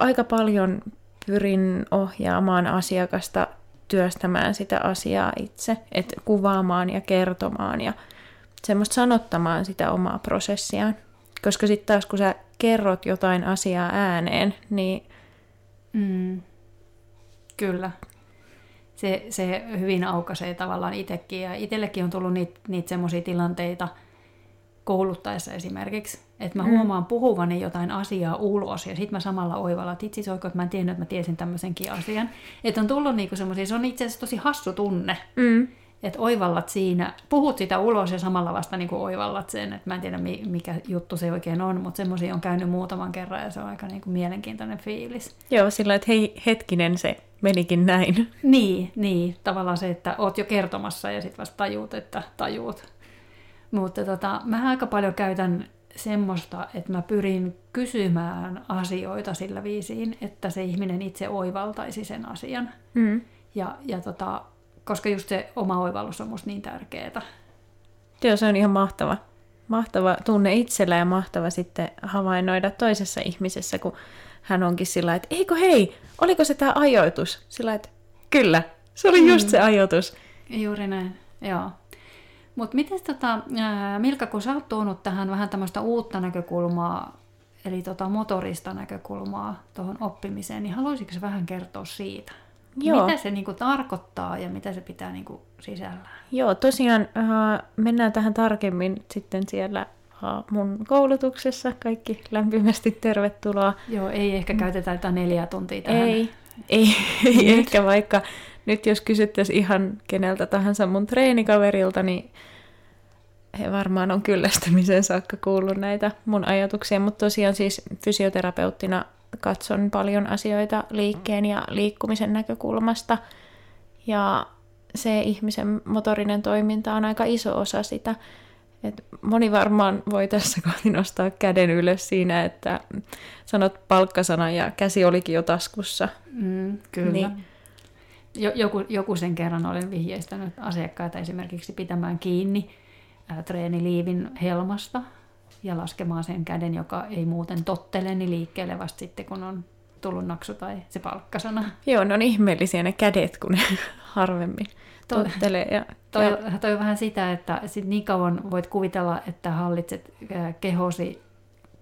aika paljon pyrin ohjaamaan asiakasta työstämään sitä asiaa itse, että kuvaamaan ja kertomaan ja semmoista sanottamaan sitä omaa prosessiaan. Koska sitten taas kun sä kerrot jotain asiaa ääneen, niin... Mm. Kyllä. Se, se hyvin aukaisee tavallaan itsekin. Ja itsellekin on tullut niitä, niitä semmoisia tilanteita kouluttaessa esimerkiksi, että mä mm. huomaan puhuvani jotain asiaa ulos ja sitten mä samalla oivalla, että itse että mä en tiennyt, että mä tiesin tämmöisenkin asian. Että on tullut niinku semmoisia, se on itse asiassa tosi hassu tunne. Mm että oivallat siinä, puhut sitä ulos ja samalla vasta niin kuin oivallat sen, että mä en tiedä mikä juttu se oikein on, mutta semmoisia on käynyt muutaman kerran ja se on aika niin kuin mielenkiintoinen fiilis. Joo, sillä että hei hetkinen se menikin näin. [laughs] Niin, niin, tavallaan se, että oot jo kertomassa ja sitten vasta tajuut, että tajuut. Mutta tota, mä aika paljon käytän semmoista, että mä pyrin kysymään asioita sillä viisiin, että se ihminen itse oivaltaisi sen asian. Mm. Ja, ja tota, koska just se oma oivallus on musta niin tärkeää. Joo, se on ihan mahtava. Mahtava tunne itsellä ja mahtava sitten havainnoida toisessa ihmisessä, kun hän onkin sillä että eikö hei, oliko se tämä ajoitus? Sillä että kyllä, se oli just mm. se ajoitus. Juuri näin, joo. Mutta miten tota, Milka, kun sä oot tuonut tähän vähän tämmöistä uutta näkökulmaa, eli tota motorista näkökulmaa tuohon oppimiseen, niin haluaisitko vähän kertoa siitä? Joo. Mitä se niinku tarkoittaa ja mitä se pitää niinku sisällään? Joo, tosiaan äh, mennään tähän tarkemmin sitten siellä mun koulutuksessa. Kaikki lämpimästi tervetuloa. Joo, ei ehkä käytetä jotain neljä tuntia tähän. Ei, ei, [laughs] ei ehkä vaikka nyt jos kysyttäisiin ihan keneltä tahansa mun treenikaverilta, niin he varmaan on kyllästymisen saakka kuullut näitä mun ajatuksia, mutta tosiaan siis fysioterapeuttina katson paljon asioita liikkeen ja liikkumisen näkökulmasta. Ja se ihmisen motorinen toiminta on aika iso osa sitä. Et moni varmaan voi tässä kohti nostaa käden ylös siinä, että sanot palkkasana ja käsi olikin jo taskussa. Mm, kyllä. Niin. Joku, joku sen kerran olen vihjeistänyt asiakkaita esimerkiksi pitämään kiinni ää, treeniliivin helmasta ja laskemaan sen käden, joka ei muuten tottele, niin liikkeelle vasta sitten, kun on tullut naksu tai se palkkasana. Joo, ne on ihmeellisiä ne kädet, kun ne [laughs] harvemmin tottelee. Ja, toi, ja... toi on vähän sitä, että sit niin kauan voit kuvitella, että hallitset kehosi,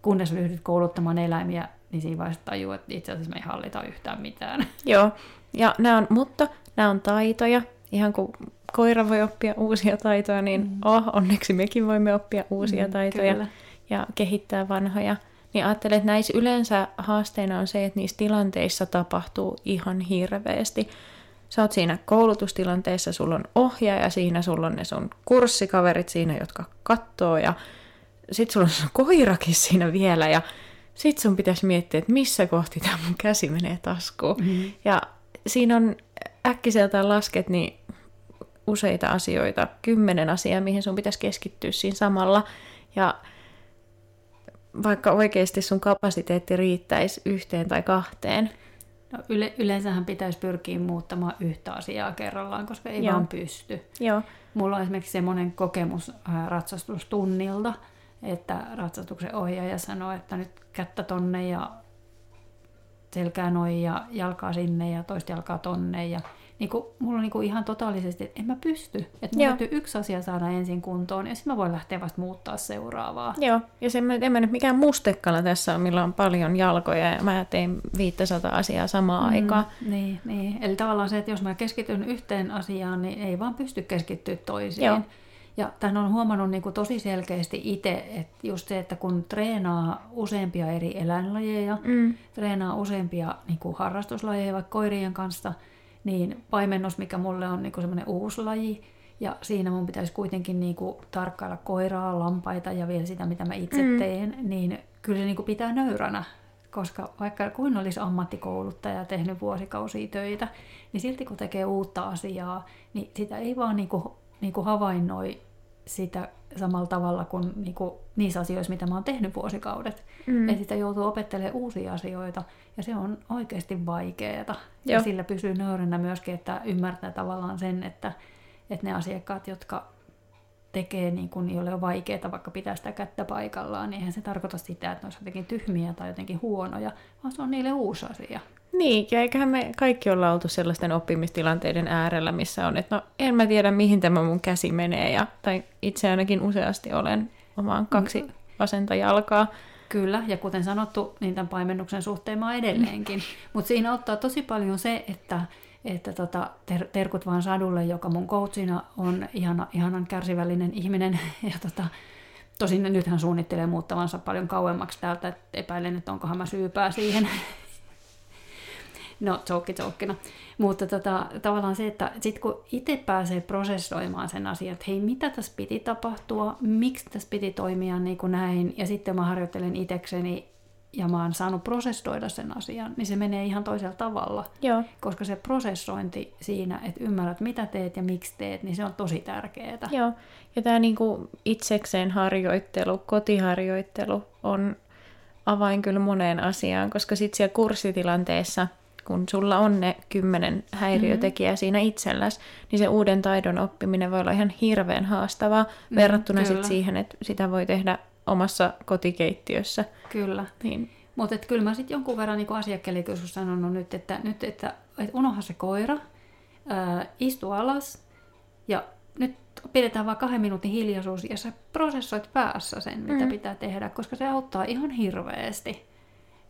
kunnes ryhdyt kouluttamaan eläimiä, niin siinä vaiheessa tajuu, että itse asiassa me ei hallita yhtään mitään. Joo, ja nämä on, mutta nämä on taitoja, ihan kuin koira voi oppia uusia taitoja, niin mm. oh, onneksi mekin voimme oppia uusia mm, taitoja. Kyllä ja kehittää vanhoja, niin ajattelen, että näissä yleensä haasteena on se, että niissä tilanteissa tapahtuu ihan hirveästi. Sä oot siinä koulutustilanteessa, sulla on ohjaaja siinä, sulla on ne sun kurssikaverit siinä, jotka kattoo ja sit sulla on sun koirakin siinä vielä ja sit sun pitäisi miettiä, että missä kohti tämä mun käsi menee taskuun. Mm-hmm. Ja siinä on äkkiseltään lasket niin useita asioita, kymmenen asiaa, mihin sun pitäisi keskittyä siinä samalla. Ja vaikka oikeasti sun kapasiteetti riittäisi yhteen tai kahteen? No yle, yleensähän pitäisi pyrkiä muuttamaan yhtä asiaa kerrallaan, koska ei Joo. vaan pysty. Joo. Mulla on esimerkiksi semmoinen kokemus ratsastustunnilta, että ratsastuksen ohjaaja sanoi, että nyt kättä tonne ja selkää noin ja jalkaa sinne ja toista jalkaa tonne. Ja niin kuin, mulla on niin kuin ihan totaalisesti, että en mä pysty. Että mun Joo. täytyy yksi asia saada ensin kuntoon ja sitten mä voin lähteä vasta muuttaa seuraavaa. Joo, ja se, en mä nyt mikään mustekkala tässä on, millä on paljon jalkoja ja mä tein 500 asiaa samaan mm. aikaan. Niin, niin. Eli tavallaan se, että jos mä keskityn yhteen asiaan, niin ei vaan pysty keskittyä toisiin. Joo. Ja tämän on huomannut niin kuin tosi selkeästi itse, että just se, että kun treenaa useampia eri eläinlajeja, Mm. treenaa useampia niin kuin harrastuslajeja vaikka koirien kanssa, niin paimennus, mikä mulle on niin semmoinen uusi laji, ja siinä mun pitäisi kuitenkin niin kuin tarkkailla koiraa, lampaita ja vielä sitä, mitä mä itse Mm. teen, niin kyllä se niin kuin pitää nöyränä. Koska vaikka kuin olisi ammattikouluttaja ja tehnyt vuosikausia töitä, niin silti kun tekee uutta asiaa, niin sitä ei vaan niin kuin, niin kuin havainnoi sitä samalla tavalla kuin, niin kuin niissä asioissa, mitä mä oon tehnyt vuosikaudet. Mm. Että sitä joutuu opettelemaan uusia asioita ja se on oikeasti vaikeaa. Ja sillä pysyy nöyränä myöskin, että ymmärtää tavallaan sen, että, että ne asiakkaat, jotka tekee niin kuin, joille on vaikeaa vaikka pitää sitä kättä paikallaan, niin eihän se tarkoita sitä, että ne olisi jotenkin tyhmiä tai jotenkin huonoja, vaan se on niille uusi asia. Niin, ja eiköhän me kaikki olla oltu sellaisten oppimistilanteiden äärellä, missä on, että no en mä tiedä mihin tämä mun käsi menee, ja, tai itse ainakin useasti olen omaan kaksi vasenta jalkaa. Kyllä, ja kuten sanottu, niin tämän paimennuksen suhteen mä edelleenkin. [laughs] Mutta siinä ottaa tosi paljon se, että, että tota, ter- terkut vaan Sadulle, joka mun coachina on ihana, ihanan kärsivällinen ihminen. [laughs] Ja tota, tosin nyt hän suunnittelee muuttavansa paljon kauemmaksi täältä, että epäilen, että onkohan mä syypää siihen. No, joke jokkina. Mutta tota, tavallaan se, että sit kun itse pääsee prosessoimaan sen asian, että hei, mitä tässä piti tapahtua, miksi tässä piti toimia niin kuin näin, ja sitten mä harjoittelen itekseni ja mä oon saanut prosessoida sen asian, niin se menee ihan toisella tavalla. Joo, Koska se prosessointi siinä, että ymmärrät mitä teet ja miksi teet, niin se on tosi tärkeää. joo. Ja tämä niinku itsekseen harjoittelu, kotiharjoittelu on avain kyllä moneen asiaan, koska sitten siellä kurssitilanteessa, kun sulla on ne kymmenen häiriötekijää mm-hmm. siinä itselläs, niin se uuden taidon oppiminen voi olla ihan hirveän haastavaa mm, verrattuna sit siihen, että sitä voi tehdä omassa kotikeittiössä. Kyllä. Niin, Mutta kyllä mä sitten jonkun verran niin asiakkelikin joskus sanonut nyt, että, nyt, että, että unoha se koira, ää, istu alas ja nyt pidetään vaan kahden minuutin hiljaisuus ja sä prosessoit päässä sen, mitä mm. pitää tehdä, koska se auttaa ihan hirveästi.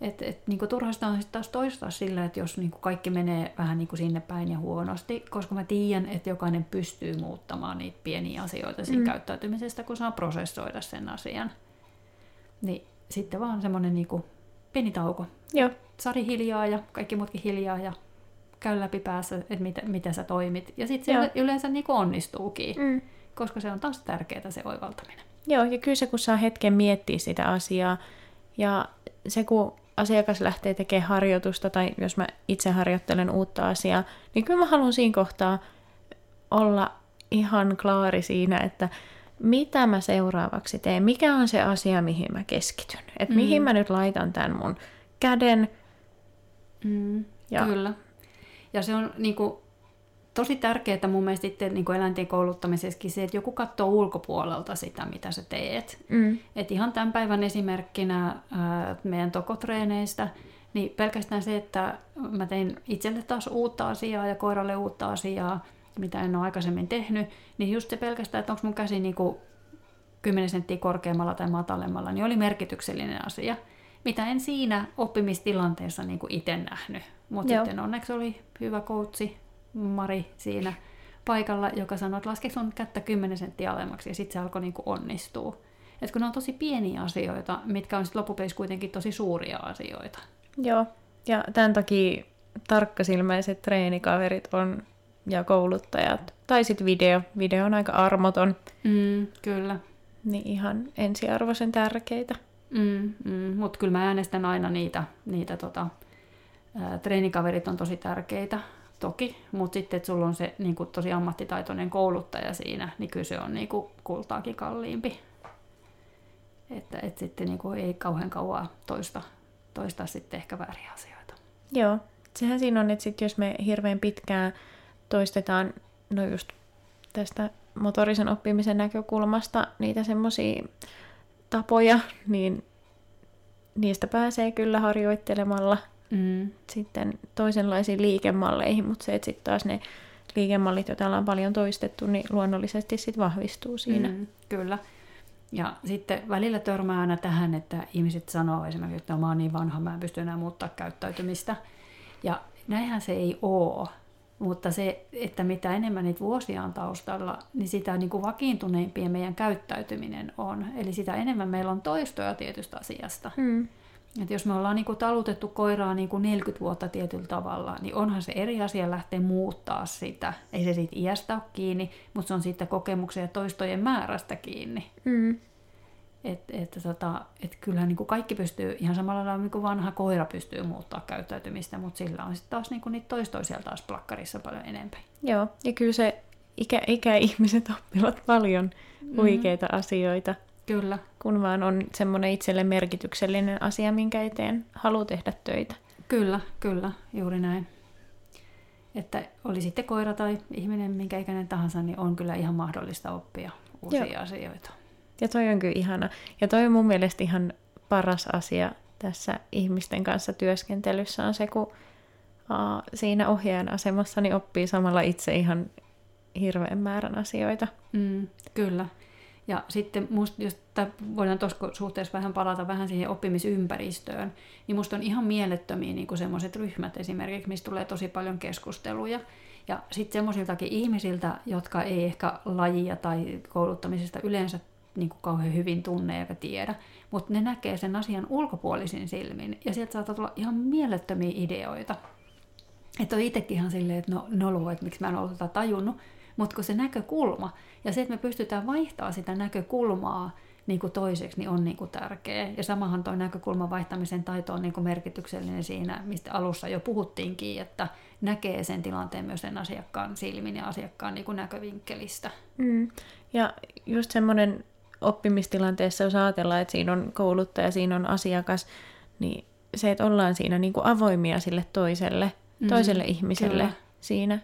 Et, et, niin turhasta on sitten taas toistaa sillä, että jos niin kaikki menee vähän niin sinne päin ja huonosti, koska mä tiedän, että jokainen pystyy muuttamaan niitä pieniä asioita siinä Mm. käyttäytymisestä, kun saa prosessoida sen asian. Niin sitten vaan semmoinen niin pieni tauko. joo, Sari hiljaa ja kaikki muutkin hiljaa ja käy läpi päässä, että mitä, mitä sä toimit. Ja sitten Joo. se yleensä niin onnistuukin, mm. koska se on taas tärkeää se oivaltaminen. Joo, ja kyllä se, kun saa hetken miettiä sitä asiaa, ja se, kun asiakas lähtee tekemään harjoitusta, tai jos mä itse harjoittelen uutta asiaa, niin kyllä mä haluan siinä kohtaa olla ihan klaari siinä, että mitä mä seuraavaksi teen, mikä on se asia, mihin mä keskityn. Että mm. mihin mä nyt laitan tämän mun käden. Mm, Ja-. Kyllä. Ja se on niin kuin, tosi tärkeää mun mielestä sitten niin eläinten kouluttamisessakin se, että joku katsoo ulkopuolelta sitä, mitä sä teet. Mm. Et ihan tämän päivän esimerkkinä ää, meidän tokotreeneistä, niin pelkästään se, että mä tein itselle taas uutta asiaa ja koiralle uutta asiaa, mitä en ole aikaisemmin tehnyt, niin just se pelkästään, että onko mun käsi niin kuin 10 senttiä korkeammalla tai matalemmalla, niin oli merkityksellinen asia, mitä en siinä oppimistilanteessa niin itse nähnyt. Mutta sitten onneksi oli hyvä koutsi Mari siinä paikalla, joka sanoi, että laske sun kättä 10 senttiä alemmaksi, ja sitten se alkoi niin kuin onnistua. Et kun ne on tosi pieniä asioita, mitkä on sitten loppupeleissä kuitenkin tosi suuria asioita. Joo, ja tämän takia tarkkasilmäiset treenikaverit on ja kouluttajat, tai sitten video. Video on aika armoton, Mm, kyllä. niin ihan ensiarvoisen tärkeitä. Mm, mm, Mutta kyllä mä äänestän aina niitä, niitä tota, ää, treenikaverit on tosi tärkeitä, toki, mutta sitten, että sulla on se niin kuin, tosi ammattitaitoinen kouluttaja siinä, niin kyllä se on niin kuin, kultaakin kalliimpi. Että et sitten niin kuin, ei kauhean kauan toista, toista sitten ehkä vääriä asioita. Joo, sehän siinä on, että sit jos me hirveän pitkään toistetaan, no just tästä motorisen oppimisen näkökulmasta niitä semmoisia tapoja, niin niistä pääsee kyllä harjoittelemalla Mm. sitten toisenlaisiin liikemalleihin, mutta se, että sitten taas ne liikemallit, joita ollaan paljon toistettu, niin luonnollisesti sitten vahvistuu siinä. Mm, kyllä. Ja sitten välillä törmää aina tähän, että ihmiset sanoo esimerkiksi, että mä oon niin vanha, mä en pysty enää muuttaa käyttäytymistä. Ja näinhän se ei ole. Mutta se, että mitä enemmän niitä vuosia on taustalla, niin sitä niin kuin vakiintuneimpien meidän käyttäytyminen on. Eli sitä enemmän meillä on toistoja tietystä asiasta. Mm. Et jos me ollaan niin kuin talutettu koiraa niin kuin 40 vuotta tietyllä tavalla, niin onhan se eri asia lähteä muuttaa sitä. Ei se siitä iästä ole kiinni, mutta se on siitä kokemuksen ja toistojen määrästä kiinni. Mm. Että et, tota, et kyllähän niin kuin kaikki pystyy, ihan samalla lailla niin kuin vanha koira pystyy muuttaa käyttäytymistä, mutta sillä on sitten taas niin kuin niitä toistoja siellä taas plakkarissa paljon enemmän. Joo, ja kyllä se ikä, ikäihmiset oppivat paljon huikeita mm. asioita, Kyllä, kun vaan on semmoinen itselle merkityksellinen asia, minkä eteen haluaa tehdä töitä. kyllä, kyllä, juuri näin. Että oli sitten koira tai ihminen, minkä ikäinen tahansa, niin on kyllä ihan mahdollista oppia uusia Joo. asioita. Ja toi on kyllä ihana. Ja toi on mun mielestä ihan paras asia tässä ihmisten kanssa työskentelyssä on se, kun uh, siinä ohjaajan asemassa niin oppii samalla itse ihan hirveän määrän asioita. Mm, kyllä. Ja sitten musta, jos voidaan tuossa suhteessa vähän palata vähän siihen oppimisympäristöön, niin musta on ihan mielettömiä niin semmoiset ryhmät esimerkiksi, mistä tulee tosi paljon keskusteluja. Ja sitten semmoisiltakin ihmisiltä, jotka ei ehkä lajia tai kouluttamisesta yleensä niin kuin kauhean hyvin tunne eikä tiedä, mutta ne näkee sen asian ulkopuolisin silmin, ja sieltä saattaa tulla ihan mielettömiä ideoita. Että on itsekin ihan silleen, että no nolo, että miksi mä en ollut tätä tajunnut, mutta kun se näkökulma, ja se, että me pystytään vaihtamaan sitä näkökulmaa niin kuin toiseksi, niin on niin kuin tärkeä. Ja samahan tuo näkökulman vaihtamisen taito on niin kuin merkityksellinen siinä, mistä alussa jo puhuttiinkin, että näkee sen tilanteen myös sen asiakkaan silmin ja asiakkaan niin kuin näkövinkkelistä. Mm. Ja just semmoinen oppimistilanteessa, jos ajatellaan, että siinä on kouluttaja, siinä on asiakas, niin se, että ollaan siinä niin kuin avoimia sille toiselle, Mm, toiselle ihmiselle kyllä. siinä,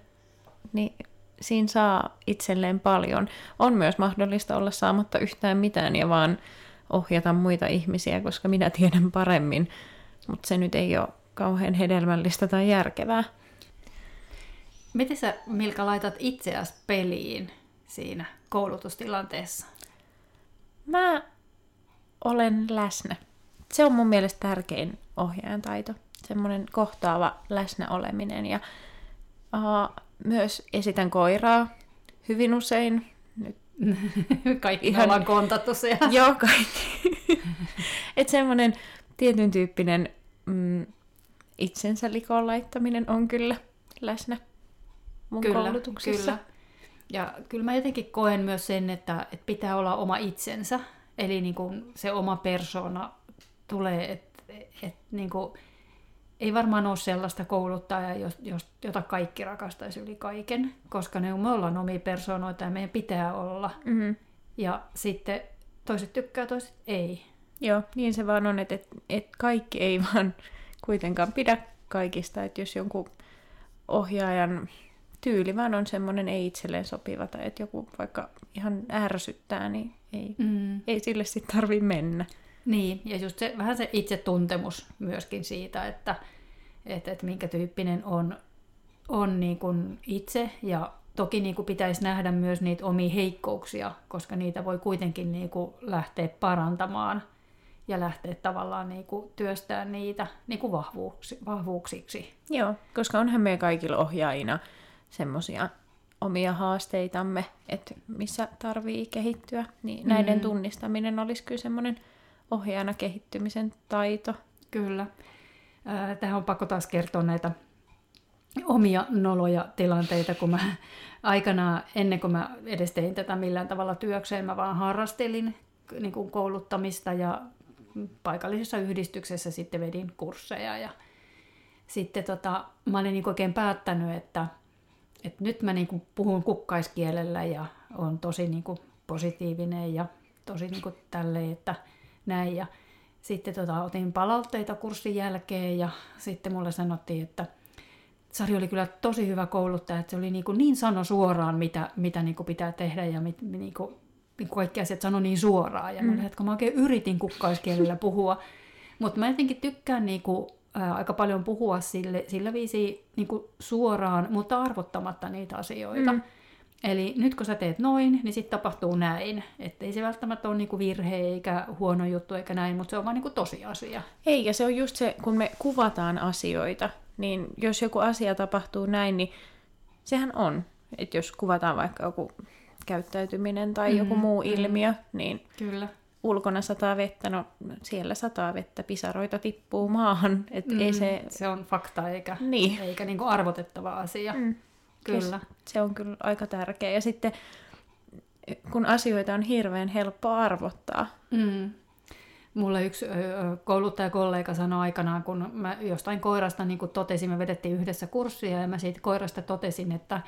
niin siinä saa itselleen paljon. On myös mahdollista olla saamatta yhtään mitään ja vaan ohjata muita ihmisiä, koska minä tiedän paremmin, mutta se nyt ei ole kauhean hedelmällistä tai järkevää. Miten sä, Milka, laitat itseäsi peliin siinä koulutustilanteessa? Mä olen läsnä. Se on mun mielestä tärkein ohjaajan taito. Semmoinen kohtaava läsnäoleminen. Ja uh, myös esitän koiraa hyvin usein. Nyt, [laughs] Kaikki Ihan- ollaan kontattu siellä. [laughs] joo, kaikki. [laughs] Että semmoinen tietyn tyyppinen mm, itsensä likoon laittaminen on kyllä läsnä mun koulutuksessa. Kyllä. Ja kyllä mä jotenkin koen myös sen, että, että pitää olla oma itsensä. Eli niin kuin se oma persona tulee, että et, niin kuin, ei varmaan ole sellaista kouluttajaa, jota kaikki rakastaisi yli kaiken, koska ne, me ollaan omia persoonoita ja meidän pitää olla. Mm-hmm. Ja sitten toiset tykkää, toiset ei. Joo, niin se vaan on, että, että, että kaikki ei vaan kuitenkaan pidä kaikista, että jos jonkun ohjaajan tyyli vaan on semmoinen ei itselleen sopiva tai että joku vaikka ihan ärsyttää, niin ei, Mm. ei sille sitten tarvi mennä. Niin, ja just se, vähän se itsetuntemus myöskin siitä, että, että, että minkä tyyppinen on, on niin kuin itse, ja toki niin kuin pitäisi nähdä myös niitä omia heikkouksia, koska niitä voi kuitenkin niin kuin lähteä parantamaan ja lähteä tavallaan niin kuin työstämään niitä niin kuin vahvuuksi, vahvuuksiksi. Joo, koska onhan meidän kaikilla ohjaajina semmoisia omia haasteitamme, että missä tarvii kehittyä, niin näiden Mm. tunnistaminen olisi kyllä semmoinen ohjaajana kehittymisen taito. Kyllä. Tähän on pakko taas kertoa näitä omia noloja tilanteita, kun mä aikanaan, ennen kuin mä edes tein tätä millään tavalla työkseen, mä vaan harrastelin niin kuin kouluttamista ja paikallisessa yhdistyksessä sitten vedin kursseja ja sitten tota, mä olin niin oikein päättänyt, että, että nyt mä niin kuin puhun kukkaiskielellä ja on tosi niin kuin positiivinen ja tosi niin kuin tälleen, että näin. Ja sitten tota, otin palautteita kurssin jälkeen ja sitten mulle sanottiin, että Sari oli kyllä tosi hyvä kouluttaja, että se oli niin, kuin niin sano suoraan, mitä, mitä niin kuin pitää tehdä ja mit, niin kuin, niin kuin kaikki asiat sanoi niin suoraan. Ja mm. mä, olin, että mä oikein yritin kukkaiskielellä puhua, mutta mä jotenkin tykkään niin kuin, ää, aika paljon puhua sille, sillä viisi niin kuin suoraan, mutta arvottamatta niitä asioita. Mm. Eli nyt kun sä teet noin, niin sitten tapahtuu näin. Että ei se välttämättä ole niinku virhe eikä huono juttu eikä näin, mutta se on vaan niinku tosiasia. Ei, ja se on just se, kun me kuvataan asioita, niin jos joku asia tapahtuu näin, niin sehän on. Että jos kuvataan vaikka joku käyttäytyminen tai mm, joku muu mm. ilmiö, niin Kyllä. ulkona sataa vettä, no siellä sataa vettä, pisaroita tippuu maahan. Et Mm, ei se, se on fakta eikä, Niin. eikä niinku arvotettava asia. Mm. Kyllä. se on kyllä aika tärkeä. Ja sitten kun asioita on hirveän helppo arvottaa, Mm. Mulle yksi kouluttajakollega sanoi aikanaan, kun mä jostain koirasta niin kuin totesin, me vedettiin yhdessä kurssia ja mä siitä koirasta totesin, että,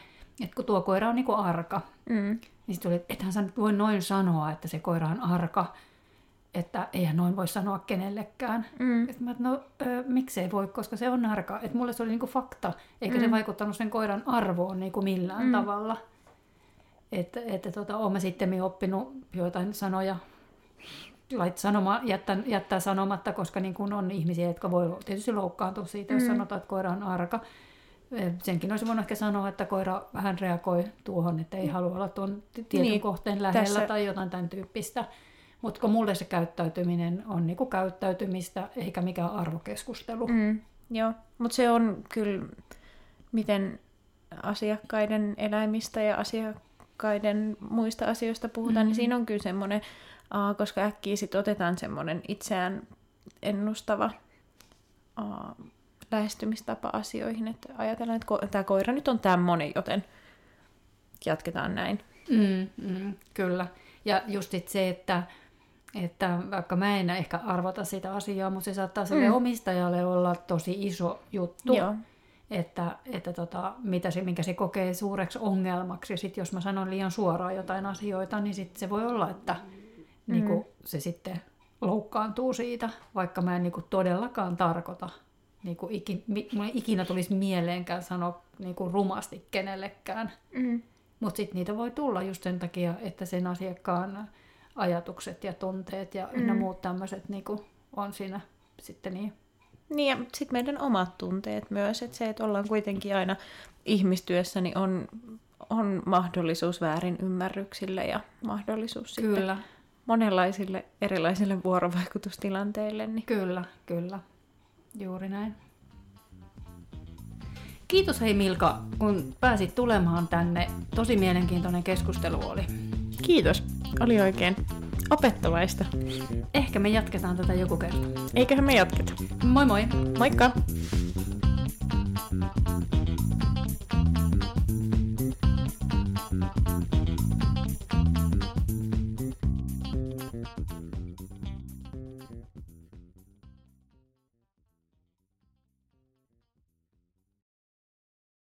että kun tuo koira on niin kuin arka, mm. niin sitten tuli, että ethän sä nyt voi noin sanoa, että se koira on arka, että eihän noin voi sanoa kenellekään. Mm. Et mä, et no ö, miksei voi, koska se on arka. Et mulle se oli niinku fakta, eikä mm. se vaikuttanut sen koiran arvoon niinku millään mm. tavalla. Että et, tota, olen mä sitten oppinut joitain sanoja lait sanoma, jättää, jättää sanomatta, koska niin kun on ihmisiä, jotka voi tietysti loukkaantua siitä, jos Mm. sanotaan, että koira on arka. Eh, Senkin olisi voinut ehkä sanoa, että koira vähän reagoi tuohon, että ei halua olla tuon tietyn niin, kohteen lähellä tässä- tai jotain tämän tyyppistä. Mutta kun mulle se käyttäytyminen on niinku käyttäytymistä eikä mikään arvokeskustelu. Mm. Mm. Joo, mutta se on kyllä, miten asiakkaiden eläimistä ja asiakkaiden muista asioista puhutaan, mm. niin Mhm. siinä on kyllä semmoinen, aa, koska äkkiä sit otetaan semmoinen itseään ennustava aa, lähestymistapa asioihin, että ajatellaan, että ko- tämä koira nyt on tämmöinen, joten jatketaan näin. Mm, mm, kyllä. Ja just se, että, että vaikka mä en ehkä arvota sitä asiaa, mutta se saattaa sille Mm. omistajalle olla tosi iso juttu. Joo. että, että tota, mitä se, minkä se kokee suureksi ongelmaksi. Ja sitten jos mä sanon liian suoraan jotain asioita, niin sit se voi olla, että mm. niinku, se sitten loukkaantuu siitä, vaikka mä en niinku, todellakaan tarkoita. Niinku, ikin, mi, mulle ikinä tulisi mieleenkään sanoa niinku, rumasti kenellekään. Mm. Mutta sitten niitä voi tulla just sen takia, että sen asiakkaan ajatukset ja tunteet ja mm. muut tämmöiset niinku, on siinä sitten niin Niin ja sitten meidän omat tunteet myös, että se, että ollaan kuitenkin aina ihmistyössä, niin on, on mahdollisuus väärin ymmärryksille ja mahdollisuus sitten Kyllä, monenlaisille erilaisille vuorovaikutustilanteille. Niin. kyllä, kyllä. Juuri näin. Kiitos hei Milka, kun pääsit tulemaan tänne. Tosi mielenkiintoinen keskustelu oli. Kiitos, oli oikein opettavaista. Ehkä me jatketaan tätä joku kerta. Eiköhän me jatketa. Moi moi! Moikka!